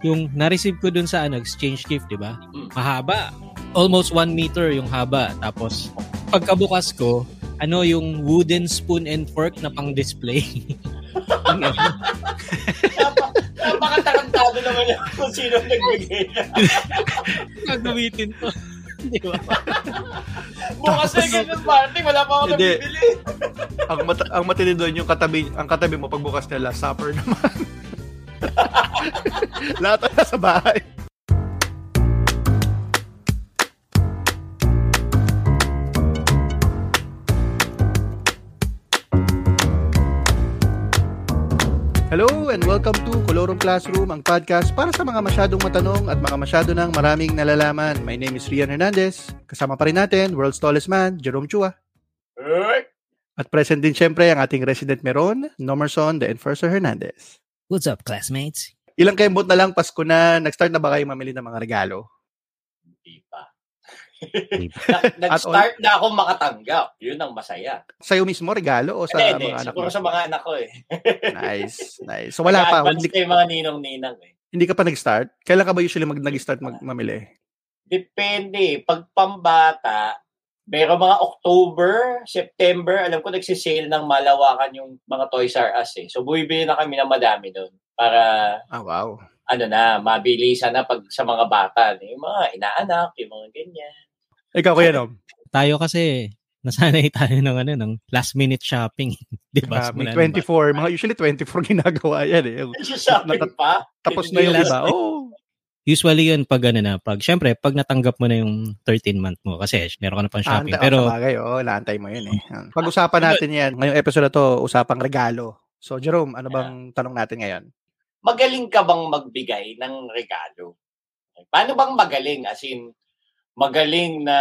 Yung na-receive ko dun sa ano, exchange gift, di ba? Mm. Mahaba. Almost one meter yung haba. Tapos, pagkabukas ko, ano yung wooden spoon and fork na pang display. Napa- Napakatarantado naman yan kung sino nagbigay. Gagamitin to. Di ba? Bukas na ganun party, wala pa ako Hindi. nabibili. ang, mat- ang matindi doon yung katabi, ang katabi mo pagbukas nila, supper naman. Lahat na sa bahay. Hello and welcome to Colorong Classroom, ang podcast para sa mga masyadong matanong at mga masyado ng maraming nalalaman. My name is Rian Hernandez. Kasama pa rin natin, world's tallest man, Jerome Chua. At present din syempre ang ating resident Meron, Nomerson, the Enforcer Hernandez. What's up, classmates? Ilang kembot na lang, Pasko na, nag-start na ba kayo mamili ng mga regalo? Hindi pa. Hindi Na- Nag-start na ako makatanggap. Yun ang masaya. Sa'yo mismo regalo o sa Hindi, hindi. mga anak mo? Siguro sa mga anak ko eh. Nice, nice. So wala pa, hindi, na yung mga ninong-ninang eh. hindi ka pa nag-start? Kailan ka ba usually mag nag-start mag mamili? Depende. Pag pambata, meron mga October, September, alam ko nagsisale ng malawakan yung mga Toys R Us eh. So, bumibili na kami ng madami doon para Ah, wow. ano na, mabilisan na pag sa mga bata. Yung mga inaanak, yung mga ganyan. Ikaw, Kuya Nom. Tayo kasi, nasanay tayo ng ano, ng last minute shopping. Di ba? Simula ng 24. Mga usually 24 ginagawa yan eh. Yung- Shopping Nata- pa. Tapos na yung iba. Oh, Usually yun pag ano na, pag syempre pag natanggap mo na yung 13 month mo kasi meron ka na pang shopping. Anta, Pero sa bagay, oh, naantay mo yun eh. Pag-usapan natin yan. Ngayong episode na to, usapang regalo. So, Jerome, ano bang tanong natin ngayon? Magaling ka bang magbigay ng regalo? Paano bang magaling? As in, magaling na,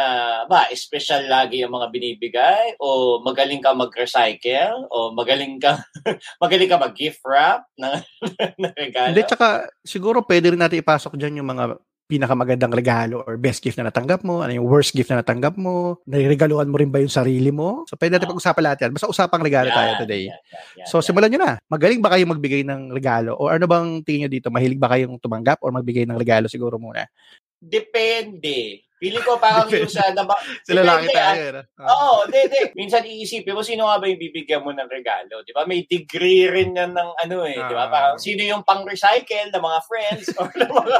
ba, special lagi yung mga binibigay? O magaling ka mag-recycle? O magaling ka, magaling ka mag-gift wrap ng, ng regalo? Hindi, tsaka siguro pwede rin natin ipasok dyan yung mga pinakamagandang regalo or best gift na natanggap mo, ano yung worst gift na natanggap mo, nariregaluhan mo rin ba yung sarili mo? So, pwede natin Ah. pag-usapan lahat yan. Basta usapang regalo tayo Yan, today. yan, yan, yan, So, yan. simulan nyo na. Magaling ba kayong magbigay ng regalo? O ano bang tingin nyo dito? Mahilig ba kayong tumanggap or magbigay ng regalo siguro muna? Depende. Pili ko parang yung sa... Naba, Sila lang Depende, tayo. ah. eh? Oo, hindi, hindi. Minsan iisipin mo, sino nga ba yung bibigyan mo ng regalo? Di ba? May degree rin yan ng ano eh. Di ba? Ah. Parang sino yung pang-recycle ng mga friends or ng mga...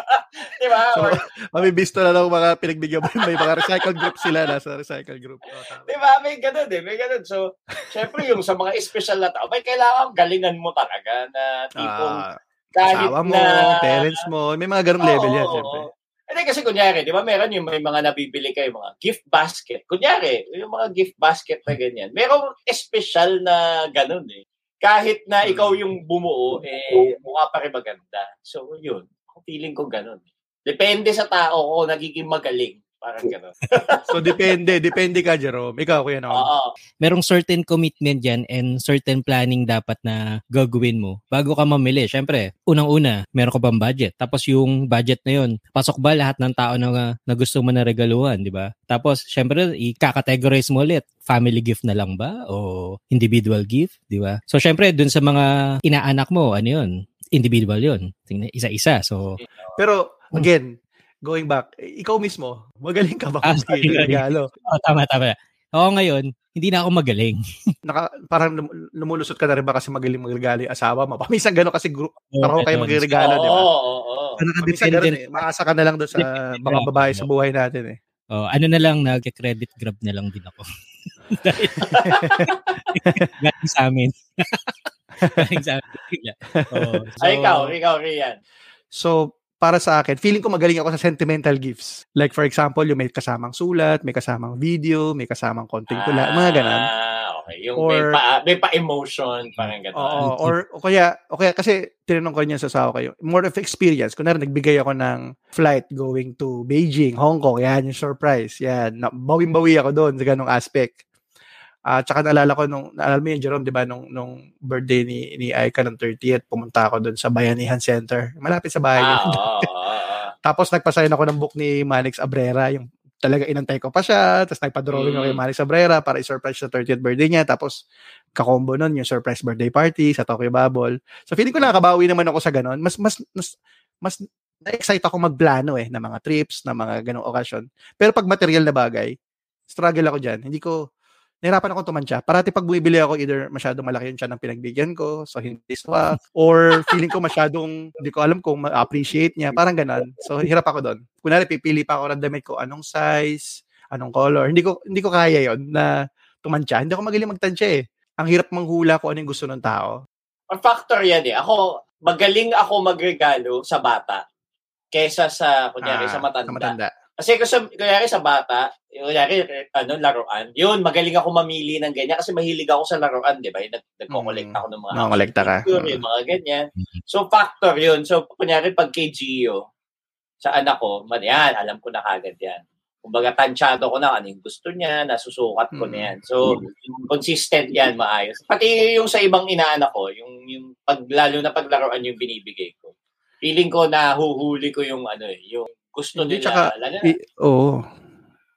Di ba? So, Or, Mamibisto na lang mga pinagbigyan mo. May mga recycle group sila. Nasa recycle group. Oh, di ba? May ganun eh. May ganun. So, syempre yung sa mga special na tao, may kailangan galingan mo talaga na tipong Ah, kahit asawa mo, na... parents mo. May mga ganong level yan, syempre. Hindi kasi kunyari, di ba meron yung may mga nabibili kayo, mga gift basket. Kunyari, yung mga gift basket na ganyan. Merong espesyal na ganun eh. Kahit na ikaw yung bumuo, eh, mukha pa rin maganda. So, yun. Feeling ko ganun. Depende sa tao kung nagiging magaling. Parang ganun. So, depende. Depende ka, Jerome. Ikaw, kuya, no? Oo. merong certain commitment dyan and certain planning dapat na gagawin mo bago ka mamili. Syempre, unang-una, meron ka bang budget? Tapos yung budget na yun, pasok ba lahat ng tao na, na gusto mo na regaluhan, di ba? Tapos, syempre, i-categorize mo ulit. Family gift na lang ba? O individual gift, di ba? So, syempre, dun sa mga inaanak mo, ano yun? Individual yun. Tingnan, Isa-isa. So, Pero, again, going back, ikaw mismo, magaling ka ba Ah, sorry, regalo? oh, tama, tama. Ako ngayon, hindi na ako magaling. Naka, parang lum- lumulusot ka na rin ba kasi magaling magregalo yung asawa mo? Paminsan gano'n kasi group, parang kayo magregalo, di ba? Oo, oo, oo. Paminsan gano'n eh. Maasa ka na lang doon sa mga babae sa buhay natin eh. Oh, ano na lang, nag-credit grab na lang din ako. Dahil- Galing sa amin. Galing sa amin. Oh, so, Ay, ikaw, ikaw, Rian. So, para sa akin, feeling ko magaling ako sa sentimental gifts. Like for example, yung may kasamang sulat, may kasamang video, may kasamang konting tula, mga ganun. Ah, okay. Yung Or- may, pa, may pa-emotion, parang ganun. Oo, or o kaya o kaya kasi tinanong ko niya sa asawa kayo. More of experience. Kunwari nagbigay ako ng flight going to Beijing, Hong Kong, yan yung surprise. Yan, bawing-bawi ako doon sa ganung aspect. At tsaka naalala ko nung naalala mo yun Jerome, 'di ba nung nung birthday ni ni Aika ng 30th, pumunta ako doon sa Bayanihan Center. Malapit sa bahay. Ah, oo. Tapos nagpasign ako ng book ni Manix Abrera, yung talaga inantay ko pa siya, tapos nagpa-drawing ako kay Mm. Manix Abrera para i-surprise sa 30th birthday niya, tapos kakombo nun yung surprise birthday party sa Tokyo Bubble. So feeling ko nakakabawi naman ako sa ganun. Mas mas mas mas na-excite ako magplano eh ng mga trips, ng mga ganong okasyon. Pero pag material na bagay, struggle ako dyan. Hindi ko, nahirapan ako tumansya. Parati pag bumibili ako, either masyadong malaki yung tiyan ng pinagbigyan ko, so hindi swak, or feeling ko masyadong, hindi ko alam kung ma-appreciate niya, parang ganon. So, hirap ako doon. Kunwari, pipili pa ako ng damit ko, anong size, anong color. Hindi ko, hindi ko kaya yon na tumansya. Hindi ako magaling magtansya eh. Ang hirap manghula kung ano yung gusto ng tao. Ang factor yan eh. Ako, magaling ako magregalo sa bata kesa sa, kunyari, Ah, sa matanda. Sa matanda. Kasi sa, kunyari sa bata, kunyari, ano, laruan, yun, magaling ako mamili ng ganyan kasi mahilig ako sa laruan, di ba? Yung Nag, nagko-collect Mm. ako ng mga Nakakolekta ka. yung mga ganyan. So, factor yun. So, kunyari, pag kay Gio, sa anak ko, man yan, alam ko na kagad yan. Kumbaga, tansyado ko na ano yung gusto niya, nasusukat ko Mm. na yan. So, consistent yan, maayos. Pati yung sa ibang inaanak ko, yung, yung pag, lalo na paglaruan yung binibigay ko. Feeling ko na huhuli ko yung ano eh, yung gusto Hindi, nila. tsaka, lalo I- oo.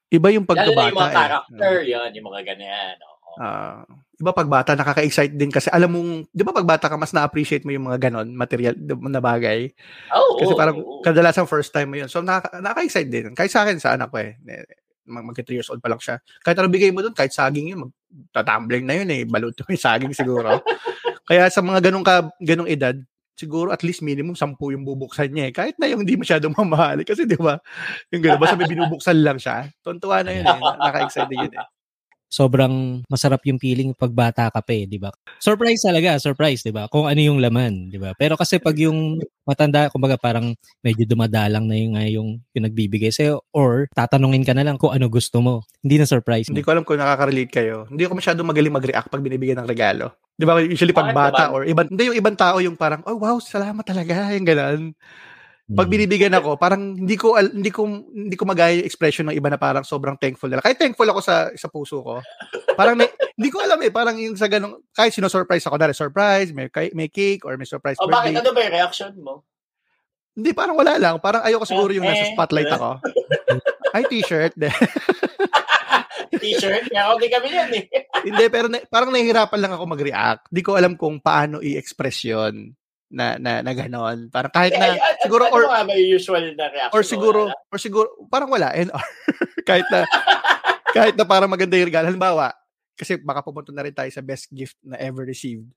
Iba yung lalo na pagkabata yung mga eh. character, yan, yung mga ganyan. Oo. Ah, iba pag bata, nakaka-excite din kasi alam mong, di ba pag bata ka, mas na-appreciate mo yung mga ganon, material na bagay. Oo, Kasi oo, parang oo. kadalasan first time mo yun. So nakaka- nakaka-excite din. Kahit sa akin, sa anak ko eh. eh, Mag magka 3 years old pa lang siya. Kahit ano bigay mo doon, kahit saging yun, magtatumbling na yun eh. Balut yung saging siguro. Kaya sa mga ganong, ka, ganong edad, siguro at least minimum 10 yung bubuksan niya eh. Kahit na yung hindi masyadong mamahali. Kasi di ba, yung gano'n, basta may binubuksan lang siya. Tontuwa na yun eh. Naka-excite yun eh. Sobrang masarap yung feeling pag bata ka pa eh, di ba? Surprise talaga, surprise, di ba? Kung ano yung laman, di ba? Pero kasi pag yung matanda, kumbaga parang medyo dumadalang na yung, yung, yung nagbibigay sa'yo or tatanungin ka na lang kung ano gusto mo. Hindi na surprise Hindi mo. ko alam kung nakaka-relate kayo. Hindi ako masyadong magaling mag-react pag binibigyan ng regalo. Di ba, usually pag Bakit bata or ibang, hindi yung ibang tao yung parang, oh wow, salamat talaga, yung ganun. Pag Hmm. binibigyan ako, parang hindi ko hindi ko hindi ko magaya yung expression ng iba na parang sobrang thankful nila. Kahit thankful ako sa sa puso ko. Parang may, hindi ko alam eh, parang yung sa ganung kahit sino-surprise ako, dahil surprise, may may cake or may surprise O bakit? birthday. Ano ba yung reaction mo? Hindi parang wala lang, parang ayoko siguro yung nasa spotlight ako. Ay t-shirt. T-shirt? Kaya hindi kami yan eh. hindi pero na, parang nahihirapan lang ako mag-react. Hindi ko alam kung paano i-express 'yon na na, na ganon. Parang kahit na ay, siguro ano or nga may usual na reaction? or siguro Wala? or siguro parang wala NR kahit na kahit na parang maganda yung regalo. Halimbawa kasi baka pumunta na rin tayo sa best gift na ever received.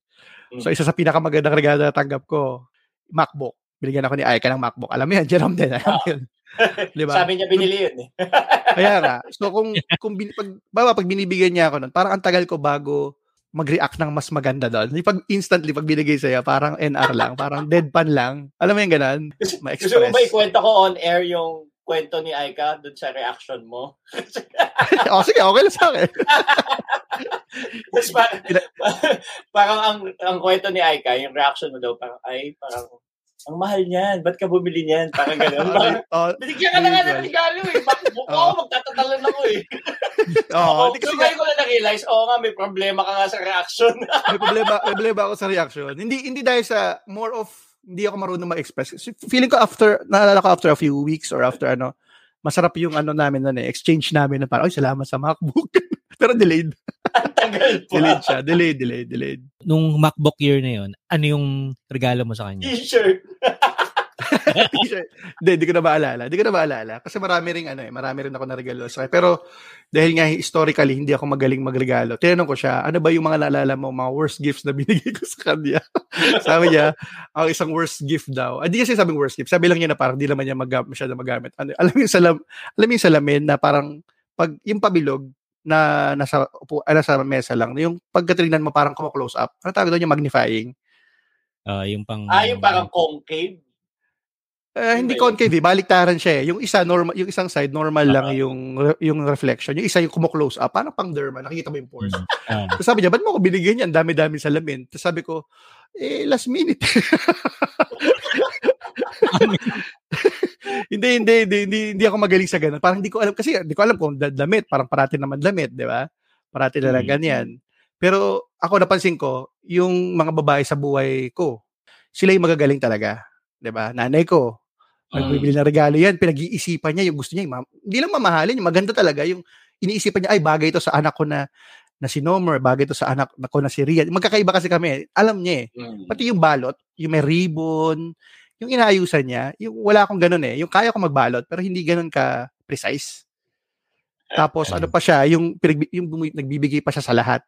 So isa sa pinakamagandang regalo na tanggap ko MacBook. Binigyan ako ni Aika ng MacBook. Alam mo yan Jerome din alam mo yun. Di ba? Sabi niya binili yun eh. kaya nga. So kung kung bin, pag bawa pag binibigyan niya ako nun parang ang tagal ko bago mag-react ng mas maganda doon. Yung Pag instantly, pag binigay sa'yo, parang NR lang, parang deadpan lang. Alam mo yung ganun? Gusto mo Ma-express. ba ikwento ko on air yung kwento ni Aika dun sa reaction mo? o sige, okay lang sa akin. Tapos parang, parang ang, ang kwento ni Aika, yung reaction mo daw, parang, ay, parang, ang mahal niyan, ba't ka bumili niyan? Parang gano'n. Parang, Oh, binigyan ka na nga ng regalo eh. Bakit buka ako, magtatatalon ako eh. oh, Oo, kasi so ngayon ko na na-realize, oo nga, may problema ka nga sa reaction. may problema, may problema ako sa reaction. Hindi hindi dahil sa more of hindi ako marunong mag-express. Kasi Feeling ko after naalala ko after a few weeks or after ano, masarap yung ano namin noon eh, exchange namin na parang, ay salamat sa MacBook. Pero delayed. Tagal pa. Delayed siya. Delayed, delayed, delayed. Nung MacBook year na yun, ano yung regalo mo sa kanya? T-shirt. T-shirt. Hindi, hindi ko na maalala. Hindi ko na maalala. Kasi marami rin ano eh, marami rin ako na regalo sa kanya. Pero dahil nga historically hindi ako magaling magregalo, tinanong ko siya, ano ba yung mga naalala mo, mga worst gifts na binigay ko sa kanya? sabi niya, ang isang worst gift daw. Hindi kasi sabing worst gift. Sabi lang niya na parang di naman niya mag- masyado magamit. Ano, alam mo yung salam, alam mo yung salamin na parang pag yung pabilog na nasa upo, ah, nasa mesa lang, yung pagkatingnan mo parang kumo-close up. Ano tawag doon yung magnifying? Ah, yung pang... Ah, yung parang concave. Eh, hindi concave, eh. baliktaran siya eh. Yung isa normal, yung isang side normal lang Ah. yung yung reflection. Yung isa yung kumo-close up, parang pang derma, nakikita mo yung pores. Ah. Tapos sabi niya, ba't mo ako binigyan yan? Dami-dami salamin. Tapos sabi ko, eh, last minute. hindi, hindi, hindi, hindi, hindi ako magaling sa ganun. Parang hindi ko alam, kasi hindi ko alam kung da- damit, parang parati naman damit, di ba? Parati na lang Mm. ganyan. Pero ako napansin ko, yung mga babae sa buhay ko, sila yung magagaling talaga. Di ba? Nanay ko, nagbibili ng regalo yan, pinag-iisipan niya yung gusto niya. Yung ma- hindi lang mamahalin, yung maganda talaga. Yung iniisipan niya, ay bagay ito sa anak ko na na si Nomer, bagay ito sa anak ko na si Rian. Magkakaiba kasi kami. Alam niya eh. Mm. Pati yung balot, yung may ribbon, yung inaayusan niya, yung wala akong ganun eh. Yung kaya ko magbalot, pero hindi ganun ka precise. Tapos ano pa siya, yung, pinag- yung nagbibigay pa siya sa lahat.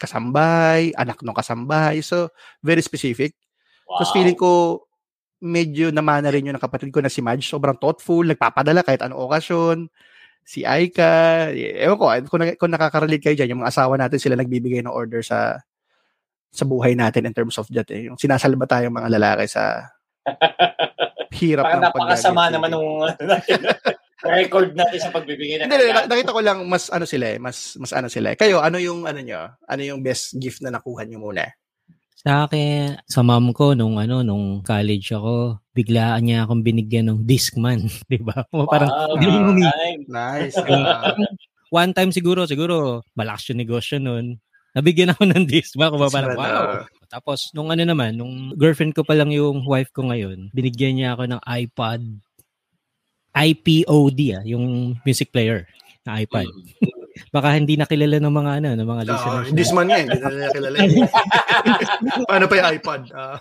Kasambay, anak ng kasambay. So, very specific. Wow. Tapos feeling ko, medyo namana rin yun ng kapatid ko na si Madge. Sobrang thoughtful, nagpapadala kahit anong okasyon. Si Aika, ewan ko, kung, na- kung nakaka-relate kayo dyan, yung mga asawa natin sila nagbibigay ng order sa sa buhay natin in terms of that eh. Yung sinasalba tayong mga lalaki sa hirap Parang ng napakasama naman nung record natin sa pagbibigay ng Hindi, nakita ko lang mas ano sila eh, mas mas ano sila. eh. Kayo, ano yung ano nyo? Ano yung best gift na nakuha nyo muna? Sa akin, sa mom ko, nung ano, nung college ako, biglaan niya akong binigyan ng Discman. di ba? Parang, Wow, time. Nice. Ah, one time siguro, siguro, malakas yung negosyo nun. Nabigyan ako ng Discman. Kung parang, wow. Tapos, nung ano naman, nung girlfriend ko pa lang yung wife ko ngayon, binigyan niya ako ng iPod, iPod, ah, yung music player na iPod. Baka hindi nakilala ng mga ano, ng mga Ah, listeners. this man nga, hindi na kilala. eh. Paano pa yung iPod? Ah.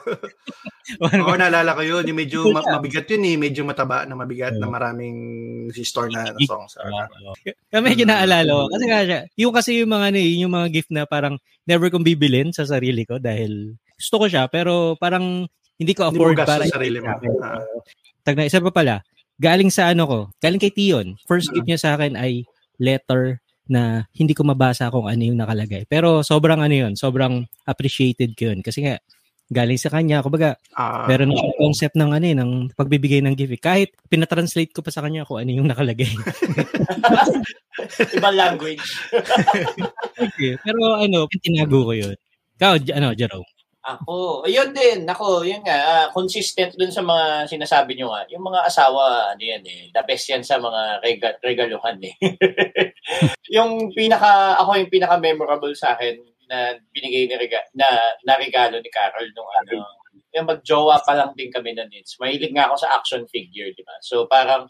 Oo, naalala ko yun. Yung medyo ma- mabigat yun eh. Medyo mataba na mabigat na maraming si store na, na songs. Ah. Kaya medyo Mm. naalala ko. Kasi siya, yung kasi yung mga, ano, eh, yung mga gift na parang never kong bibilin sa sarili ko dahil gusto ko siya pero parang hindi ko Hindi afford gastos para sa sarili mo. Ah. Tag na isa pa pala, galing sa ano ko, galing kay Tion. First Mm. gift niya sa akin ay letter na hindi ko mabasa kung ano yung nakalagay. Pero sobrang ano yun, sobrang appreciated ko yun. Kasi nga, galing sa kanya, kumbaga, Ah. meron na concept ng ano eh, ng pagbibigay ng gift. Kahit pinatranslate ko pa sa kanya kung ano yung nakalagay. Ibang language. Okay. Pero ano, tinago ko yun. Ikaw, ano, Jerome? Ako, yun din. Ako, yun nga, ah, consistent dun sa mga sinasabi nyo nga. Yung mga asawa, ano yan eh, the best yan sa mga rega- regaluhan eh. yung pinaka, ako yung pinaka memorable sa akin na binigay ni rega, na, na regalo ni Carol nung ano, yung magjowa pa lang din kami na nits. Mahilig nga ako sa action figure, di ba? So parang,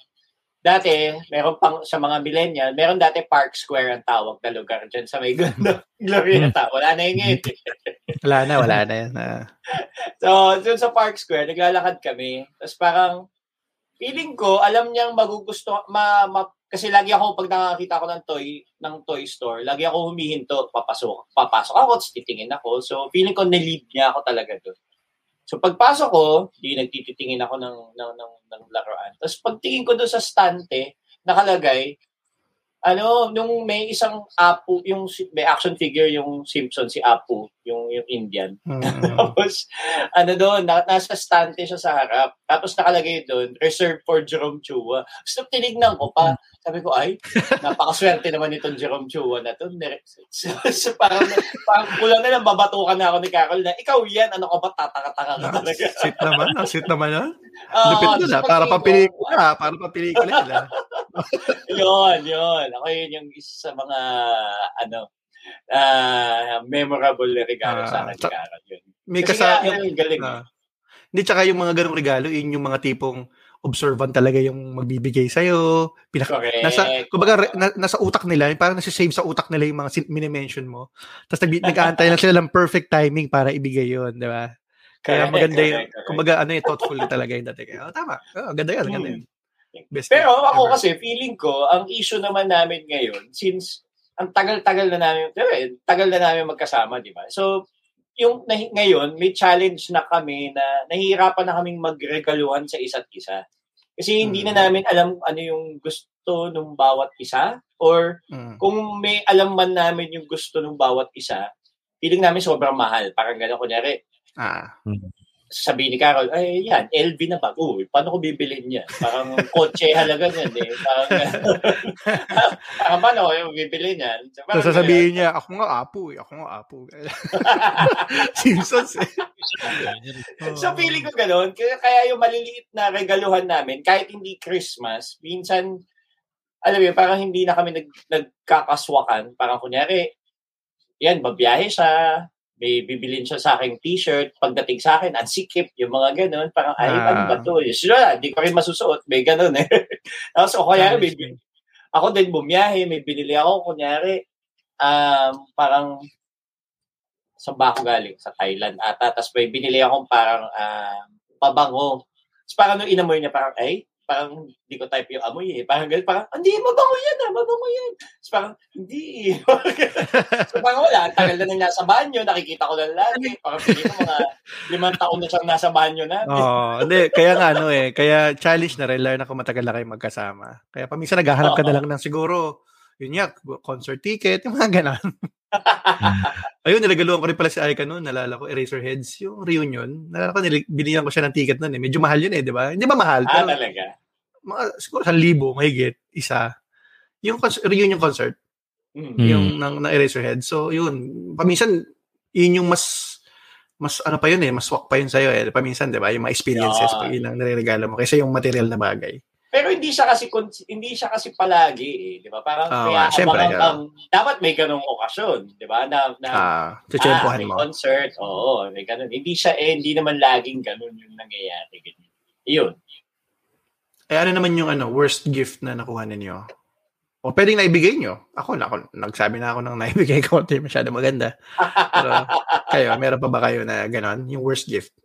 dati, meron pang sa mga millennial, meron dati Park Square ang tawag na lugar dyan sa may Glorieta. Wala na yung ngayon. Wala na, wala na yan. Ah. So, dun sa Park Square, naglalakad kami. Tapos parang, feeling ko, alam niyang magugusto, ma, ma, kasi lagi ako, pag nakakita ko ng toy, ng toy store, lagi ako humihinto, papasok, papasok ako, titingin ako. So, feeling ko, nilid niya ako talaga doon. So, pagpasok ko, di nagtititingin ako ng, ng, ng, ng laruan. Tapos, pagtingin ko doon sa stante, nakalagay, ano, nung may isang Apu, yung may action figure yung Simpson, si Apu, yung, yung Indian. Mm. Tapos, ano doon, na, nasa stante siya sa harap. Tapos nakalagay doon, reserved for Jerome Chua. So, tinignan ko pa. Sabi ko, ay, napakaswerte naman itong Jerome Chua na to. So, so, parang, parang kulang na lang, babatukan na ako ni Carol na, ikaw yan, ano ka ba, tataka-taka ka talaga. Sweet naman, sweet naman ah. Lupit tapos nun ah, pag para tingin pang pelikula, para pang pelikula yun yun, yun. Ako yun yung isa sa mga, ano, ah memorable na regalo sa Ah, akin ni sa- Carol. Yun. May Kasi kasa, nga, yung, galing. ah. Hindi, tsaka yung mga ganong regalo, yun yung mga tipong observant talaga yung magbibigay sa'yo. Pinaka, Correct. nasa, kumbaga, re- na, nasa utak nila, parang nasa-save sa utak nila yung mga sin- minimension mo. Tapos nag, nag-aantay lang sila ng perfect timing para ibigay yun, di ba? Kaya Correct, maganda yung, correct, correct. kumbaga, ano yung thoughtful talaga yung dati. Oh, tama. Oh, ganda yan, ganda yun. Best Pero ako ever. kasi, feeling ko, ang issue naman namin ngayon, since ang tagal-tagal na namin, eh, tagal na namin magkasama, di ba? So, yung nahi- ngayon, may challenge na kami na nahihirapan na kaming magregaluhan sa isa't isa. Kasi hindi na Mm. namin alam ano yung gusto ng bawat isa or Mm. kung may alam man namin yung gusto ng bawat isa, feeling namin sobrang mahal. Parang gano'n, kunyari, Ah. Sabi ni Carol, ay yan, LV na ba? Uy, paano ko bibilin yan? Parang kotse halaga niyan eh. Parang, parang paano ko yung bibili niyan? So, parang So, sasabihin niya, ako nga apo eh. Ako nga apo. Simpsons eh. ganun. So feeling ko gano'n. Kaya, kaya yung maliliit na regaluhan namin, kahit hindi Christmas, minsan, alam mo parang hindi na kami nag, nagkakaswakan. Parang kunyari, yan, babiyahe siya, may bibilin siya sa aking t-shirt, pagdating sa akin, ang sikip, yung mga ganun, parang, ay, Ah. ano ba to? Sure, hindi ko rin masusuot, may ganun eh. Tapos, o kaya, may, ako din bumiyahe, may binili ako, kunyari, um, parang, sa ba ako galing? Sa Thailand ata. Tapos may binili akong parang ah, pabango. Tapos parang nung inamoy niya, parang, ay, parang hindi ko type yung amoy eh. Parang ganun, parang, hindi, mabango yan ah, mabango yan. Tapos parang, hindi. so parang wala, tagal na nang nasa banyo, nakikita ko lang lagi. Parang ko mga limang taon na siyang nasa banyo na. Oo, oh, hindi, kaya nga ano eh, kaya challenge na rin, lalo na kung matagal na kayo magkasama. Kaya paminsan naghahanap ka na lang ng siguro, yun nga, concert ticket, yung mga ganon. Ayun, nilagaluhan ko rin pala si Aika noon. Nalala ko, Eraserheads, yung reunion. Nalala ko, binigyan ko siya ng ticket noon eh. Medyo mahal yun eh, di ba? Hindi ba mahal? Ah, talaga? Mga, siguro sa libo, mahigit, isa. Yung cons- reunion concert, Mm. Mm. yung ng, ng Eraserhead. So, yun. Paminsan, yun yung mas mas ano pa yun eh, mas swak pa yun sa'yo eh. Paminsan, di ba? Yung mga experiences, Yeah. pag yun ang niregalo mo. Kaysa yung material na bagay. Pero hindi siya kasi kon- hindi siya kasi palagi eh, 'di ba? Parang Oo kaya syempre, abang- yeah. ang- dapat may ganung okasyon, 'di ba? Na, na Ah, ah, may mo. concert, oo, may ganun. Hindi siya eh, hindi naman laging ganun yung nangyayari. Ganyan. Yun. Eh, ano naman yung ano, worst gift na nakuha ninyo? O pwedeng naibigay nyo. Ako, ako nagsabi na ako ng naibigay ko. Hindi masyado maganda. Pero kayo, meron pa ba kayo na ganon? Yung worst gift?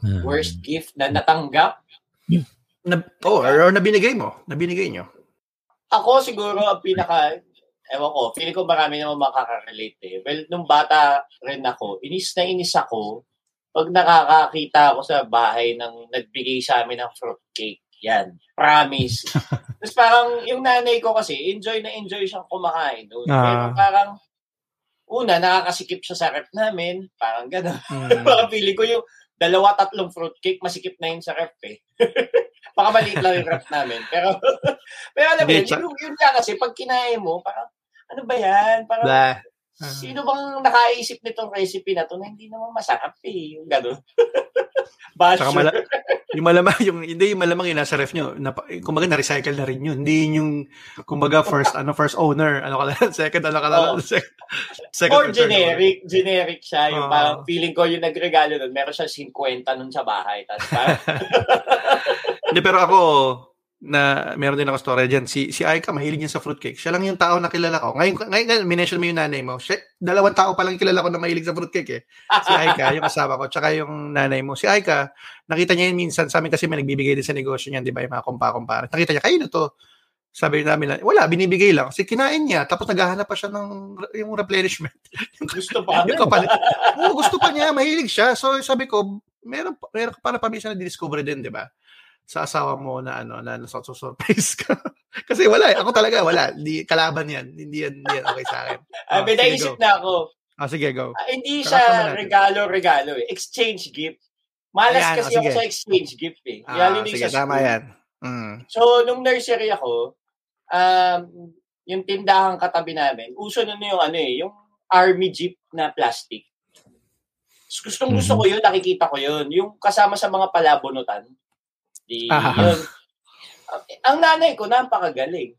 Ah. Worst gift na natanggap? Na, oh, or, or nabinigay mo. Nabinigay nyo. Ako siguro ang pinaka ewan ko, feeling ko marami naman makaka-relate eh. Well, nung bata rin ako, inis na inis ako pag nakakakita ako sa bahay ng nagbigay sa amin ng fruitcake. Yan. Promise. Tapos parang yung nanay ko kasi, enjoy na enjoy siyang kumakain. Doon. Ah. Pero parang, una, nakakasikip siya sa rep namin. Parang gano'n. Mm. parang feeling ko yung dalawa, tatlong fruitcake, masikip na yun sa rep eh. Baka maliit lang yung rep namin. Pero, pero alam mo, yun, yun, yun nga kasi, pag kinain mo, parang, ano ba yan? Parang, Blah. Sino bang nakaisip nitong recipe na to na hindi naman masarap eh. Yung gano'n. Basher. Mala- yung malamang, yung, hindi yung malamang yung nasa ref nyo. Na, kumbaga, na-recycle na rin yun. Hindi yun yung, kumbaga, first, ano, first owner, ano ka lang, second, ano ka lang, Oo. second, second Or third owner. generic. Generic siya. Yung Oo. parang feeling ko yung nagregalo nun, meron siya 50 nun sa bahay. Tapos parang, Hindi, pero ako, na meron din ako story dyan. Si, si Aika, mahilig niya sa fruitcake. Siya lang yung tao na kilala ko. Ngayon, ngayon, ngayon minention mo yung nanay mo. Siya, dalawang tao pa lang kilala ko na mahilig sa fruitcake eh. Si Aika, yung asawa ko, tsaka yung nanay mo. Si Aika, nakita niya yun minsan, sa amin kasi may nagbibigay din sa negosyo niyan, di ba, yung mga kumpa-kumpara. Nakita niya, kayo na to. Sabi namin, wala, binibigay lang. Kasi kinain niya, tapos naghahanap pa siya ng yung replenishment. gusto pa. yung kapalit. Oo, gusto pa niya, mahilig siya. So sabi ko, meron, meron ka para paminsan na discover din, di ba? Sa asawa mo na ano, na nasa-surprise ka. Kasi wala eh. Ako talaga, wala. Hindi, kalaban yan. Hindi yan, hindi yan okay sa akin. Oh, may naisip na ako. Ah, sige, go. Ah, hindi siya regalo-regalo eh. Exchange gift. Malas Ayan, kasi oh, ako sa exchange gift eh. Ah, Lalo na sige, sa tama yan. Mm. So, nung nursery ako, um, yung tindahan katabi namin, uso nun yung ano eh, yung army jeep na plastic. Gustong gusto Mhm. ko yun, nakikita ko yun. Yung kasama sa mga palabunutan. Di, Ah. yun. Ang nanay ko, napakagaling.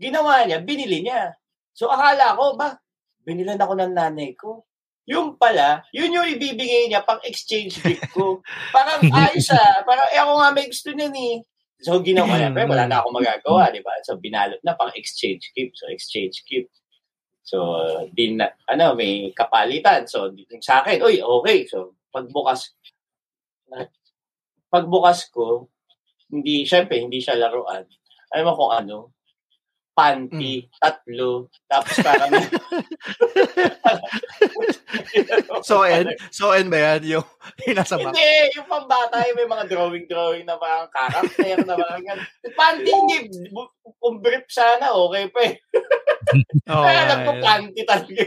Ginawa niya, binili niya. So, akala ko, ba, binilan ako ng nanay ko. Yung pala, yun yung ibibigay niya pang exchange gift ko. Parang ayos ah. Parang, eh ako nga may gusto niya ni. So, ginawa niya. Pero wala na akong magagawa, di ba? So, binalot na pang exchange gift. So, exchange gift. So, din na, ano, may kapalitan. So, di- sa akin, uy, okay. So, pagbukas, pagbukas ko, hindi, syempre, hindi siya laruan. Alam mo kung ano? Panty, tatlo, tapos parang... So, and, so, and ba yan? Yung, yung nasa. Hindi, yung pambata, yung may mga drawing-drawing na parang character na parang ganun. Panty, hindi. Kung brief sana, okay pa eh. Oh, Kaya alam ko, panty talaga.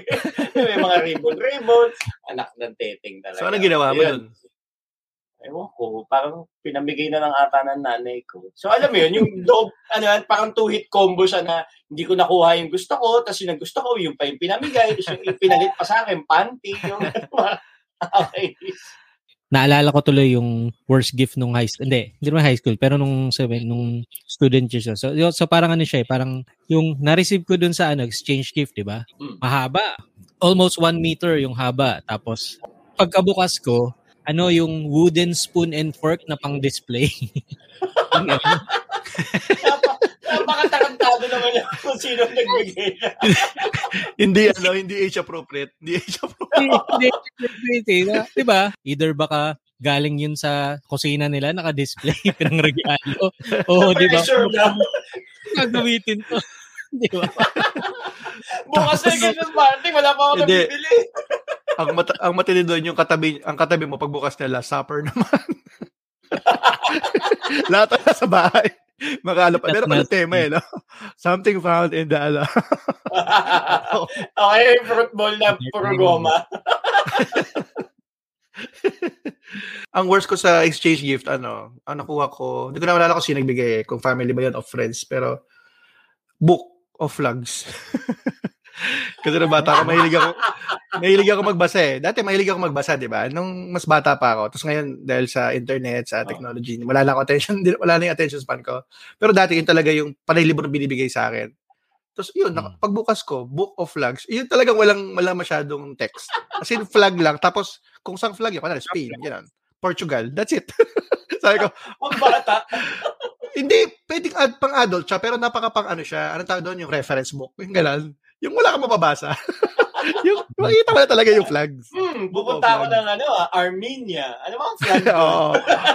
may mga ribbon-ribbon. Anak ng teteng talaga. So, ano ginawa mo Yun. dun? Ewan ko, parang pinamigay na ng ata ng nanay ko. So alam mo yun, yung dog, ano parang two-hit combo siya na hindi ko nakuha yung gusto ko, tapos yung gusto ko, yung pa yung pinamigay, tapos yung pinalit pa sa akin, panty, yung okay. Naalala ko tuloy yung worst gift nung high school. Hindi, hindi naman high school, pero nung seven, nung student years siya. So, so parang ano siya, eh, parang yung na-receive ko dun sa ano, exchange gift, di ba? Mm. Mahaba. Almost one meter yung haba. Tapos, pagkabukas ko, ano yung wooden spoon and fork na pang display. Yung ano, Napa- Napakatarantado naman niya kung sino nagbigay hindi, ano, hindi age appropriate. Hindi age appropriate. Hindi, hindi, hindi. Di ba? Either baka galing yun sa kusina nila, naka-display, ng regalo. Oo, di ba? Pressure na. Gagamitin to. Di ba? Bukas na ganun, Martin. Wala pa ako nabibili. Ang, mat- ang matindi doon, yung katabi, ang katabi mo, pagbukas nila, supper naman. Lahat na sa bahay. Makala pa. Meron pala tema eh, no? Something found in the, ano. okay, fruit bowl na puro goma. ang worst ko sa exchange gift, ano, ang nakuha ko, hindi ko na malala kung sino nagbigay eh, kung family ba yan of friends, pero book of flags. Kasi nung bata ako, mahilig ako, mahilig ako magbasa eh. Dati mahilig ako magbasa, di ba? Nung mas bata pa ako. Tapos ngayon, dahil sa internet, sa technology, wala lang ako attention, wala na yung attention span ko. Pero dati yun talaga yung panay libro na binibigay sa akin. Tapos yun, Hmm. pagbukas ko, book of flags, yun talagang walang, wala masyadong text. As in, flag lang. Tapos, kung saan flag yun, kunwari, Spain, gano'n. Portugal, that's it. Sabi ko, Ang bata. hindi, pwedeng ad, pang adult siya, pero napaka pang ano siya, anong tawag doon, yung reference book, yung gano'n. Yung wala kang mababasa. yung, makikita mo na talaga yung flags. Hmm, pupunta ako ng ano, ah, Armenia. Ano ba ang flag? Oo.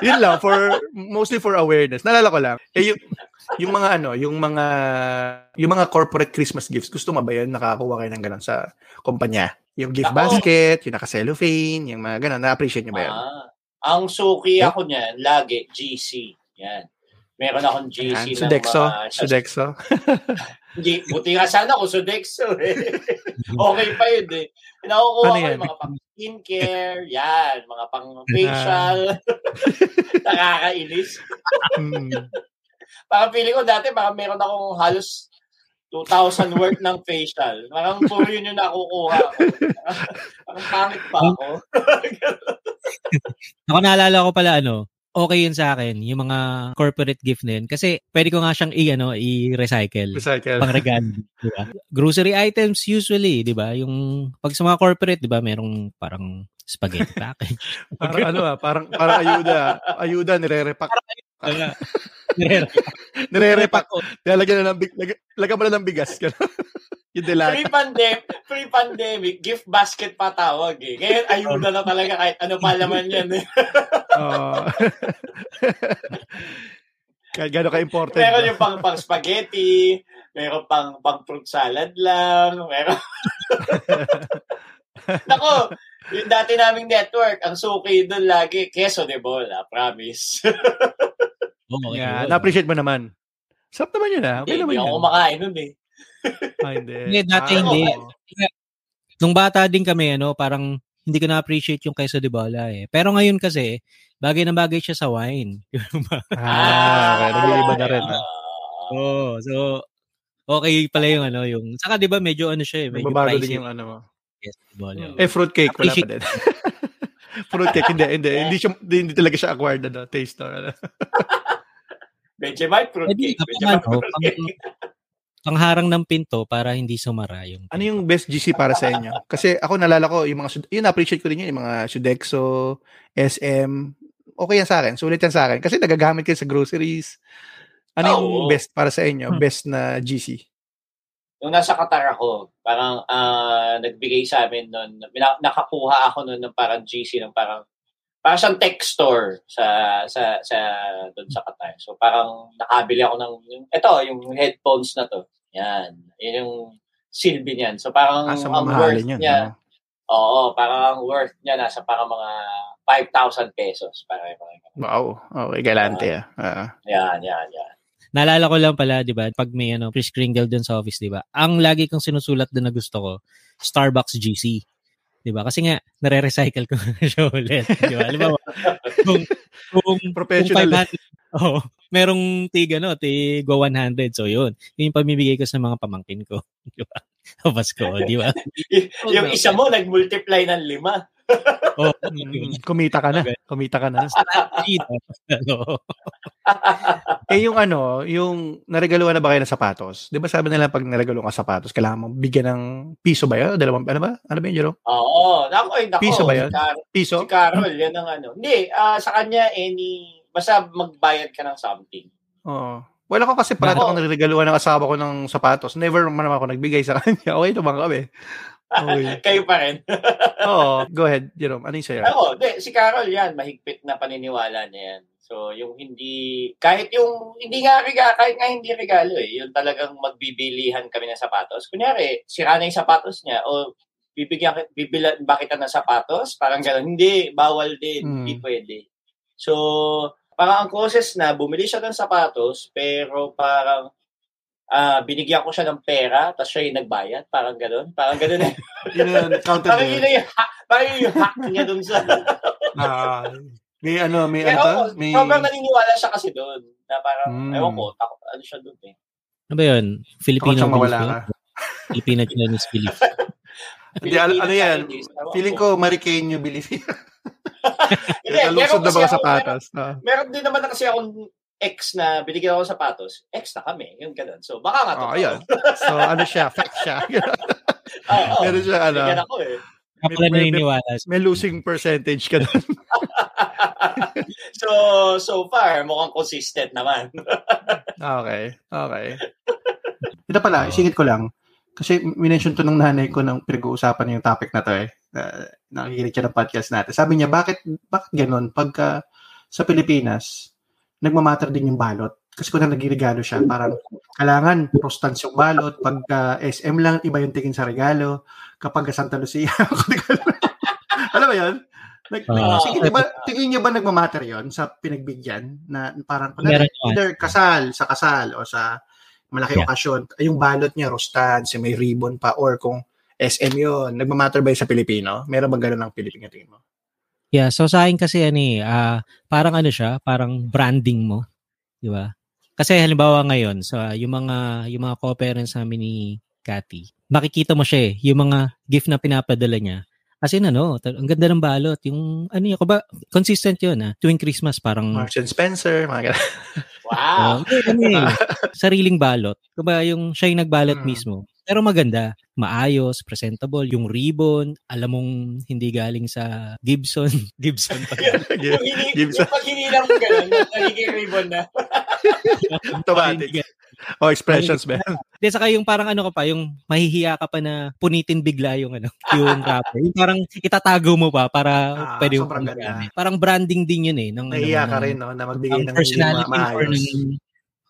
Yun lang, for, mostly for awareness. Nalala ko lang. Eh, yung, yung mga ano, yung mga, yung mga corporate Christmas gifts, gusto mo ba yun? Nakakuha kayo ng gano'n sa kumpanya. Yung gift Ako. basket, yung naka-cellophane, yung mga gano'n. Na-appreciate nyo ba yun? Ah, ang suki ako niyan, lagi, GC. Yan. Meron akong GC Yan, ng Sodexo. mga... Sodexo. Hindi, buti nga sana ako Sodexo eh. okay pa yun eh. Nakukuha Ano ko yung mga pang skincare, yan, mga pang facial. Nakakainis. Hmm. Parang feeling ko dati, baka meron akong halos 2,000 worth ng facial. Parang puro yun yung nakukuha ko. Parang pangit pa ako. Ako naalala ko pala ano, okay yun sa akin, yung mga corporate gift na yun. Kasi pwede ko nga siyang i, ano, i-recycle. Recycle. pang regalo, di ba? Grocery items usually, di ba? Yung pag sa mga corporate, di ba, merong parang spaghetti package. Parang ano ah, parang, parang ayuda. Ayuda, nire-repack. Nire- Nire-repack. Lalagyan na ng lag, lagyan mo na ng bigas. Yung delata. Pre-pandemic, pre-pandemic, gift basket pa tawag eh. Ngayon, ayuda na talaga kahit ano pa laman yan eh. Oo. Kahit gano'n ka-important. Meron yung pang, pang spaghetti, meron pang, pang fruit salad lang, meron... Nako, yung dati naming network, ang suki doon lagi, queso de bola, promise. Oo, Yeah, na-appreciate mo naman. Sarap naman yun ah. Okay Hindi naman ako yun. kumakain nun eh. Ah, hindi. Hindi, dati Ah, hindi. Nung bata din kami, ano, parang hindi ko na-appreciate yung queso de bola eh. Pero ngayon kasi, bagay na bagay siya sa wine. Ah, okay. Nag-iiba na rin. Ah. Oo, so, okay pala yung ano, yung, saka di ba medyo ano siya eh, medyo pricey. din yung ano mo. de bola. Hmm. Eh, fruitcake, wala pa din. fruitcake, hindi, hindi. Hindi, siya, hindi, hindi talaga siya acquired na taste. No? Ano. Vegemite fruit Pwede cake. ka Vegemite pa, fruit ano, cake. Pangharang ng pinto para hindi sumara yung Ano yung best GC para sa inyo? Kasi ako nalala ko, yung mga, yun, appreciate ko din yun, yung mga Sudexo, SM, okay yan sa akin. Sulit yan sa akin. Kasi nagagamit kayo sa groceries. Ano Ah, yung best para sa inyo? Hmm. Best na GC? Nung nasa Qatar ako, parang ah, nagbigay sa amin nun, mina- nakakuha ako nun ng parang GC, ng parang parang siyang tech store sa sa sa doon sa Qatar. So parang nakabili ako ng yung, ito, yung headphones na to. Yan. Yun yung silbi niyan. So parang Ah, sa ang worth yun. niya, no? oo, parang ang worth niya nasa parang mga 5,000 pesos. Parang mga Wow. Okay, galante ah. Ah. Yan, yan, yan. Naalala ko lang pala, 'di ba, pag may ano, Chris Kringle doon sa office, 'di ba? Ang lagi kong sinusulat doon na gusto ko, Starbucks GC. 'Di ba? Kasi nga nare-recycle ko siya ulit, 'di ba? Alam mo, kung kung Professional. Kung 500, oh, merong tig ano, tig 100. So 'yun. Yun yung pamimigay ko sa mga pamangkin ko, 'di ba? Sa Pasko, 'di ba? Y- yung isa mo, nag-multiply ng lima. Oh, Mm, kumita ka na. Kumita ka na. ano, Eh yung ano, yung naregaluhan na ba kayo ng sapatos? Di ba sabi nila pag naregalo ka sapatos, kailangan mong bigyan ng piso ba yun? Dalawang, ano ba? Ano ba yun, Jerome? Oo. Nako, eh, nako. Piso ba yan? Si Car- Piso? Si Carol, yan ang ano. Hindi, ah, sa kanya, any, basta magbayad ka ng something. Oo. Wala ko kasi parang Ako- akong nagregaluhan ng asawa ko ng sapatos. Never man naman ako nagbigay sa kanya. Okay naman kami. Okay. Kayo pa rin. Oo. Go ahead, Jerome. Ano yung sa'yo? Ako, di, si Carol yan, mahigpit na paniniwala niya yan. So, yung hindi, kahit yung, hindi nga regalo, kahit nga hindi regalo eh, yung talagang magbibilihan kami ng sapatos. Kunyari, sira na yung sapatos niya, o bibigyan, bibilan ba kita ng sapatos? Parang gano'n. Hindi, bawal din. Mm. Hindi pwede. So, parang ang process na, bumili siya ng sapatos, pero parang, ah binigyan ko siya ng pera, tapos siya yung nagbayad. Parang gano'n. Parang gano'n eh. Yun counted parang yun yun. yung, ha- parang yun yung hack niya dun sa... Ah, may ano, may Kaya ano ba? ako, May... sobrang naniniwala siya kasi doon. Na parang, Mm. ewan ko, takot, ano siya doon eh. Ano ba yun? Filipino belief mawala ba ka. Filipino Chinese belief. Hindi, ano, ano yan? Feeling ko, Mariqueño belief. Hindi, meron na kasi mga ako- sapatos. Ah. Meron, meron din naman na kasi akong ex na binigyan ako ng sapatos. Ex na kami, yung ganun. So, baka nga Oh, totoo. ayun. So, ano siya? Fact siya. Oo, oo. Meron siya, ano, ako eh. May- may- naniniwala. may losing percentage ka doon. so, so far, mukhang consistent naman. Okay. Okay. Ito pala, isingit ko lang. Kasi minention to nung nanay ko nang pinag-uusapan yung topic na to eh. Uh, nakikinig siya ng podcast natin. Sabi niya, bakit, bakit ganun? Pagka sa Pilipinas, nagmamatter din yung balot. Kasi kung na nagregalo siya, parang kailangan prostans yung balot. Pagka SM lang, iba yung tingin sa regalo. Kapag Santa Lucia, alam mo yun? Nag, Ah. sige, diba, tingin niyo ba nagmamatter yon sa pinagbigyan? Na parang, naman. either kasal, sa kasal, o sa malaki Yeah. okasyon, yung balot niya, rostan, si may ribbon pa, or kung SM yun, nagmamatter ba yun sa Pilipino? Meron bang ganun ng Pilipino tingin mo? Yeah, so sa akin kasi ano eh, ah, parang ano siya, parang branding mo, 'di ba? Kasi halimbawa ngayon, sa yung mga yung mga co-parents namin ni Cathy, makikita mo siya eh, yung mga gift na pinapadala niya. As in ano, ang ganda ng balot, yung ano yun, ba, consistent yun ah. Tuwing Christmas parang Marks and Spencer, mga ganun. Wow. Oh, ano eh, sariling balot. Kumbaga yung siya yung nagbalot Mm. mismo. Pero maganda, maayos, presentable, yung ribbon, alam mong hindi galing sa Gibson. Gibson pa. yung, Gibson. yung pag hinilang mo ganun, nagiging ribbon na. Automatic. O, expressions ba? Hindi, saka yung parang ano ka pa, yung mahihiya ka pa na punitin bigla yung ano, yung wrapper. Yung parang itatago mo pa para Ah, pwede mo sobrang pang ganda. Parang branding din yun eh. Ng, Nahiya ano, ka ng- rin, no? Na magbigay ng personality ma- or ng,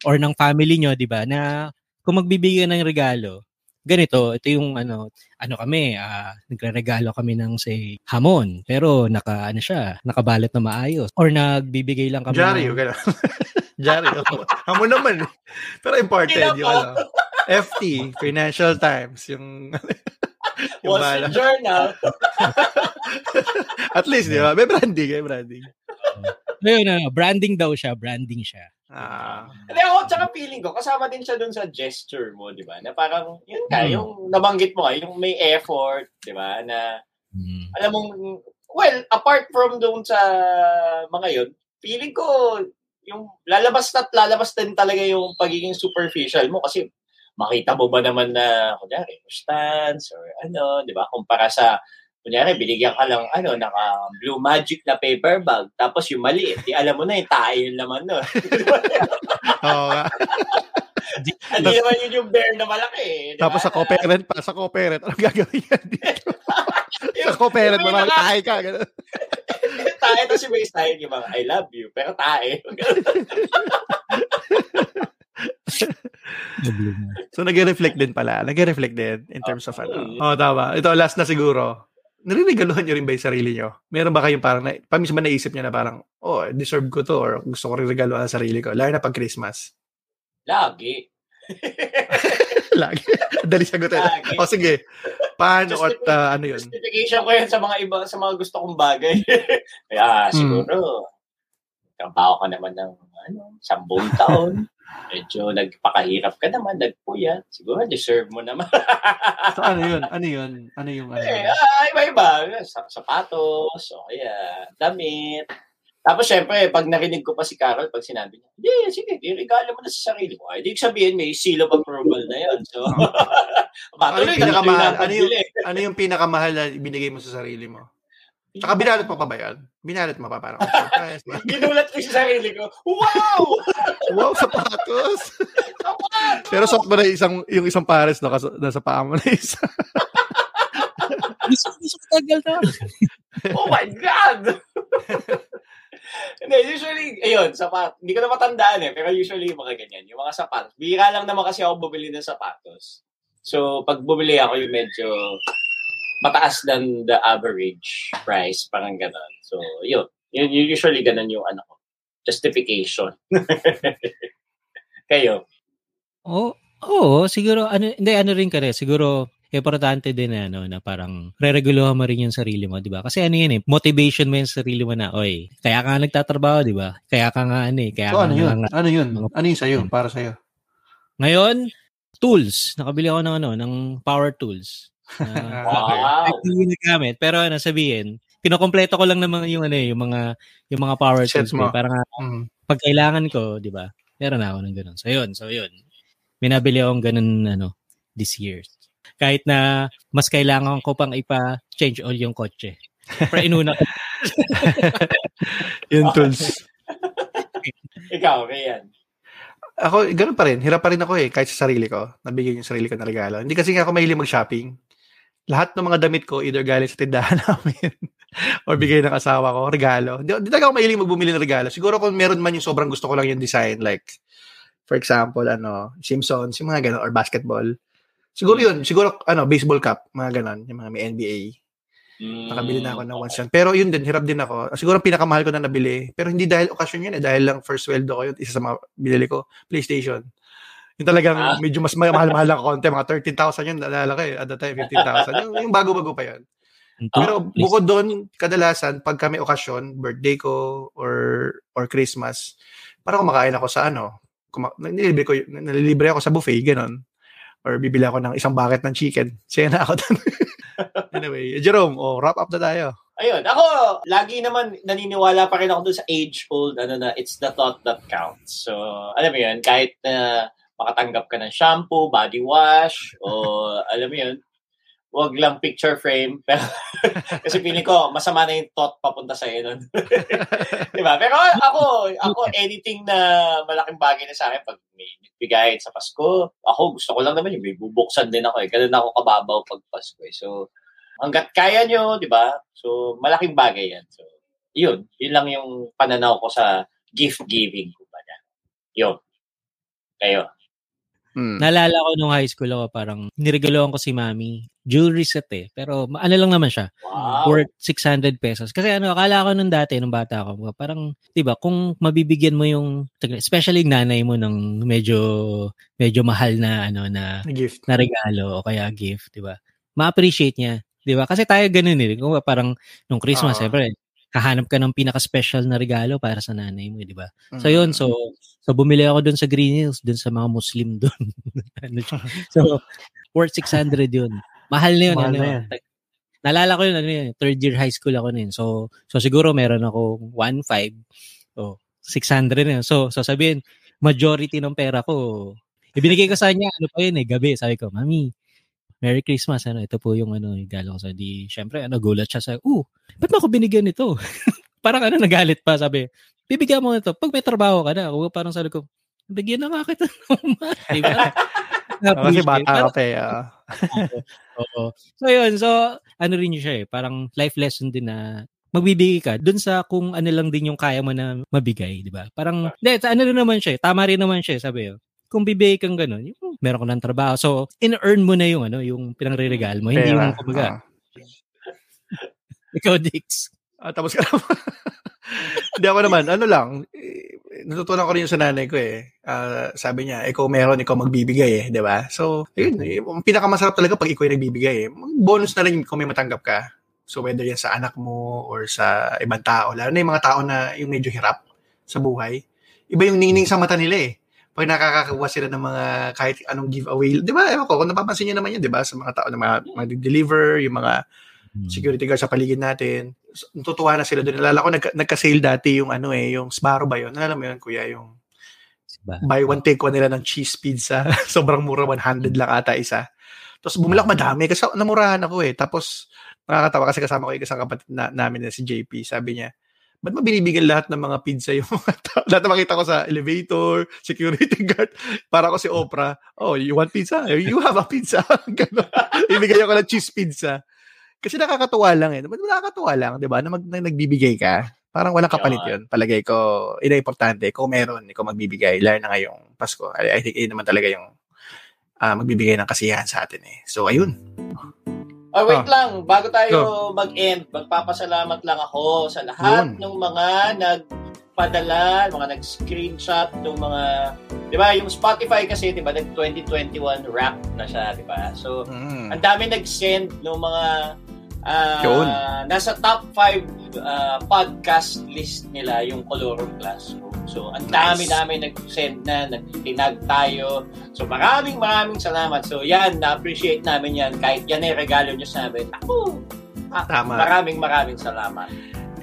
or ng family nyo, di ba? Na kung magbibigay ka ng regalo, ganito, ito yung ano, ano kami, ah, nagre-regalo kami ng say hamon, pero naka ano siya, nakabalot na maayos or nagbibigay lang kami Jari, ng, yung gano'n. Jari. Hamo naman. eh. Pero yung po? ano. FT, Financial Times, yung yung Wall bala. Street Journal. At least, di ba? May branding, may branding. Ayun, ano, branding daw siya, branding siya. Ah, Hindi ako, tsaka feeling ko, kasama din siya dun sa gesture mo, di ba? Na parang, yun ka, Hmm. yung nabanggit mo yung may effort, di ba? Na, Hmm. alam mong, well, apart from doon sa mga yun, feeling ko, yung lalabas at lalabas din talaga yung pagiging superficial mo kasi makita mo ba naman na, kunyari, stance or ano, di ba? Kumpara sa, kunyari, binigyan ka lang, ano, naka blue magic na paper bag, tapos yung maliit, di alam mo na yung tayo yun naman nun. oo nga. Hindi naman yun yung bear na malaki. eh? Tapos sa co-parent pa, sa co-parent, anong gagawin yan dito? sa co-parent, Yung mo mga- tayo ka. Tae, tapos yung base tayo, yung mga, I love you, pero tae. So, nag-reflect din pala. Nag-reflect din in terms of ano. Oh, tama. Ito, last na siguro. Nariregaluhan nyo rin ba yung sarili nyo? Meron ba kayong parang, na, pamis ba naisip nyo na parang, oh, deserve ko to or gusto ko rin regaluhan ang sarili ko? Lalo na pag Christmas. Lagi. Lagi. Dali sagutin. Lagi. O sige. Paano at uh, ano yun? Justification ko yan sa mga iba, sa mga gusto kong bagay. Kaya Hmm. siguro, trabaho ka naman ng ano, sambung taon. Medyo nagpakahirap ka naman, nagpuyat. Siguro deserve mo naman. So ano yun? Ano yun? Ano yung ano? eh, yun? ah, iba-iba. Sa- Sapatos, o kaya damit. Tapos syempre, pag narinig ko pa si Carol, pag sinabi niya, hindi, sige, i-regalo mo na sa sarili mo. Ay, di sabihin, may seal of approval na yun. So, Ano yung na pinakamahal? Ano yung- pagbili. Ano yung pinakamahal na binigay mo sa sarili mo? Tsaka binalot mo pa ba yan? Binalot mo pa parang surprise. Ginulat ko sa sarili ko, wow! wow, sapatos. Pero suot mo na isang, yung isang pares na kas- nasa paa mo na isa. Gusto ko tagal na. oh my God! Hindi, usually, ayun, sapat. Hindi ko na matandaan eh, pero usually yung mga ganyan, yung mga sapatos. Bira lang naman kasi ako bumili ng sapatos. So, pag bumili ako yung medyo mataas than the average price, parang gano'n. So, yun. Yun, yun usually ganun yung ano ko. Justification. Kayo. Oo, oh, siguro ano hindi ano rin kare, siguro importante din na ano na parang rereguluhan mo rin yung sarili mo, 'di ba? Kasi ano yun eh, motivation mo yung sarili mo na, oy, kaya ka nga nagtatrabaho, 'di ba? Kaya ka nga ano eh, kaya So, ka ano nga- yun? Ano yun? Mga- Ano yun sa'yo? Para sa'yo? Ngayon, tools. Nakabili ako ng ano, ng power tools. Ah, Na- Wow. hindi nagamit, pero ano sabihin, kinokompleto ko lang naman yung ano eh, yung mga yung mga power Sets tools mo. ko. eh. Parang ah, Mm. pag kailangan ko, 'di ba? Meron na ako ng ganun. So yun, so yun. May nabili akong ganun ano this year. Kahit na mas kailangan ko pang ipa-change oil yung kotse. Pero inuna ko. Yung tools. Ikaw, Rian. Ako, ganun pa rin. Hirap pa rin ako eh, kahit sa sarili ko. Nabigyan yung sarili ko ng regalo. Hindi kasi nga ako mahilig mag-shopping. Lahat ng mga damit ko, either galing sa tindahan namin or bigay ng asawa ko, regalo. Hindi, talaga ako mahilig magbumili ng regalo. Siguro kung meron man yung sobrang gusto ko lang yung design, like, for example, ano, Simpsons, yung mga ganun, or basketball. Siguro yun, siguro, ano, baseball cap, mga ganun, yung mga may NBA. Nakabili na ako ng once yan. Pero yun din, hirap din ako. Siguro pinakamahal ko na nabili. Pero hindi dahil okasyon yun eh. Dahil lang first sweldo ko yun. Isa sa mga binili ko, PlayStation. Yung talagang Ah. medyo mas mahal-mahal lang konti. Mga 13,000 yun. Nalala ko eh. At the time, 15,000. yung, yung bago-bago pa yun. Pero bukod doon, kadalasan, pag kami okasyon, birthday ko, or or Christmas, parang kumakain ako sa ano, kuma- nililibre ko, nalilibre ako sa buffet, ganun. Or bibili ako ng isang bucket ng chicken. Saya na ako doon. anyway, Jerome, oh, wrap up na tayo. Ayun, ako, lagi naman naniniwala pa rin ako dun sa age-old, ano na, it's the thought that counts. So, alam mo yun, kahit na makatanggap ka ng shampoo, body wash, o alam mo yun, wag lang picture frame. Pero, kasi feeling ko, masama na yung thought papunta sa iyo nun. diba? Pero ako, ako, anything na malaking bagay na sa akin, pag may bigay sa Pasko, ako, gusto ko lang naman yung may bubuksan din ako eh. Ganun ako kababaw pag Pasko eh. So, hanggat kaya nyo, di ba? So, malaking bagay yan. So, yun. Yun lang yung pananaw ko sa gift giving. Kumbaga. Yun. Kayo. Hmm. Naalala ko nung high school ako, parang niregaloan ko si mami. Jewelry set eh. Pero ano lang naman siya. Wow. Worth 600 pesos. Kasi ano, akala ko nung dati, nung bata ako, parang, di ba, kung mabibigyan mo yung, especially yung nanay mo ng medyo, medyo mahal na, ano, na, Gift. na regalo o kaya gift, di ba? Ma-appreciate niya. Di ba? Kasi tayo ganun eh. Kung parang nung Christmas, syempre, kahanap ka ng pinaka-special na regalo para sa nanay mo, di ba? Hmm. So yun, so so bumili ako dun sa Green Hills, dun sa mga Muslim dun. Ano so worth 600 yun. Mahal na yun. Mahal ano, na yan. Nalala ko yun, ano yun, third year high school ako nun. So, so siguro meron ako 1.5 o 600 na yun. So, so sabihin, majority ng pera ko, ibinigay ko sa kanya, ano pa yun eh, gabi. Sabi ko, Mami, Merry Christmas, ano, ito po yung ano, regalo ko sa di, syempre, ano, gulat siya sa, uh, ba't ako binigyan nito? parang ano, nagalit pa, sabi, bibigyan mo nito, pag may trabaho ka na, o parang sabi ko, bigyan na nga kita naman. diba? Oh, kasi bata ka pa eh. ah. Oo. So yun, so ano rin yun siya eh, parang life lesson din na magbibigay ka dun sa kung ano lang din yung kaya mo na mabigay, di ba? Parang, hindi, ano rin naman siya eh, tama rin naman siya eh, sabi yun. Kung bibigay kang gano'n, yung meron ka ng trabaho. So, in-earn mo na yung ano, yung pinangre-regalo mo. Hindi Pera. yung kumbaga, Ah. ikaw, Dix. Ah, tapos ka naman. Hindi ako naman, ano lang, eh, natutunan ko rin yung sa nanay ko eh. Ah, sabi niya, ikaw meron, ikaw magbibigay eh, di ba? So, yun, eh, ang pinakamasarap talaga pag ikaw yung nagbibigay eh. Bonus na rin kung may matanggap ka. So, whether yan sa anak mo or sa ibang tao, lalo na yung mga tao na yung medyo hirap sa buhay, iba yung ningning sa mata nila eh. Pag nakakakuha sila ng mga kahit anong giveaway, di ba? Ewan ko, kung napapansin niyo naman yan, di ba? Sa mga tao na mga, mga deliver yung mga Hmm. security guard sa paligid natin. So, Natutuwa na sila doon. Nalala ko, nagka, nagka-sale dati yung ano eh, yung Sbarro ba yun? Nalala mo yun, kuya, yung Diba? buy one, take one nila ng cheese pizza. Sobrang mura, 100 lang ata isa. Tapos bumilak madami kasi namurahan ako eh. Tapos nakakatawa kasi kasama ko yung isang kapatid na, namin na si JP. Sabi niya, ba't mo binibigyan lahat ng mga pizza yung mga tao? lahat na makita ko sa elevator, security guard, para ko si Oprah, oh, you want pizza? You have a pizza. Ganun. Ibigay ko lang cheese pizza. Kasi nakakatuwa lang eh. Nakakatuwa lang, di ba? Na, mag, na nagbibigay ka. Parang walang kapalit yun. Palagay ko, ina importante. Kung meron, ikaw magbibigay. Lalo na ngayong Pasko. I, I think yun naman talaga yung uh, magbibigay ng kasiyahan sa atin eh. So, ayun. Oh, wait oh. lang. Bago tayo Go. mag-end, magpapasalamat lang ako sa lahat Yun. ng mga nagpadala, mga nag-screenshot ng mga, di ba, yung Spotify kasi, di ba, nag-2021 wrap na siya, di ba? So, mm. ang dami nag-send ng mga uh, nasa top 5 uh, podcast list nila yung Colorum Classroom. So, ang dami nice. namin nag-send na, nagtinag tayo. So, maraming maraming salamat. So, yan, na-appreciate namin yan. Kahit yan ay regalo nyo sa amin. Ako, ah, Tama. maraming maraming salamat.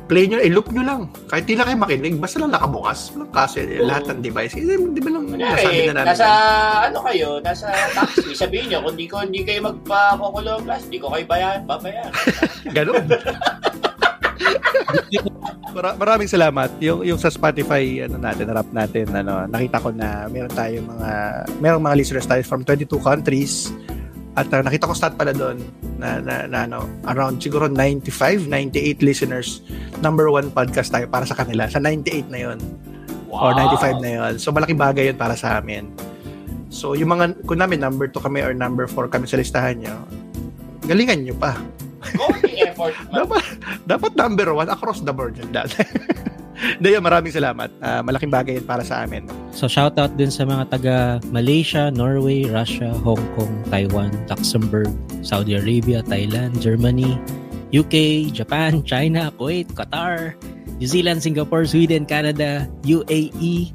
Play nyo, i-loop nyo lang. Kahit di lang kayo makinig, basta lang nakabukas. Walang kasi, eh, lahat ng device. Eh, di ba lang nasabi na namin? Nasa, ano kayo, nasa taxi, sabihin nyo, kung di, ko, hindi kayo magpa-kukulong class, di ko kayo bayan, babayan. Ganon. Mar- maraming salamat. Yung yung sa Spotify ano natin, rap natin ano, nakita ko na meron tayo mga merong mga listeners tayo from 22 countries. At uh, nakita ko stat pala doon na, na, na ano, around siguro 95, 98 listeners. Number one podcast tayo para sa kanila. Sa 98 na yon wow. Or 95 na yon So malaking bagay yun para sa amin. So yung mga, kung namin number 2 kami or number 4 kami sa listahan nyo, galingan nyo pa. Konting effort. dapat, dapat number one across the board yun Daya, maraming salamat. Uh, malaking bagay yun para sa amin. So, shoutout din sa mga taga Malaysia, Norway, Russia, Hong Kong, Taiwan, Luxembourg, Saudi Arabia, Thailand, Germany, UK, Japan, China, Kuwait, Qatar, New Zealand, Singapore, Sweden, Canada, UAE,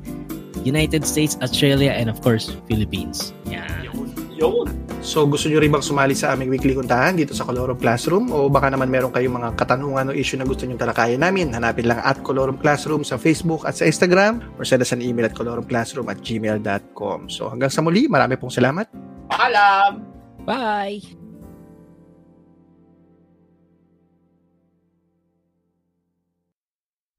United States, Australia, and of course, Philippines. Yeah. Yun. So gusto nyo rin bang sumali sa aming weekly kuntahan dito sa Colorum Classroom o baka naman meron kayong mga katanungan o issue na gusto nyo talakayan namin, hanapin lang at Colorum Classroom sa Facebook at sa Instagram or send us an email at colorumclassroom at gmail.com. So hanggang sa muli, marami pong salamat. Paalam! Bye!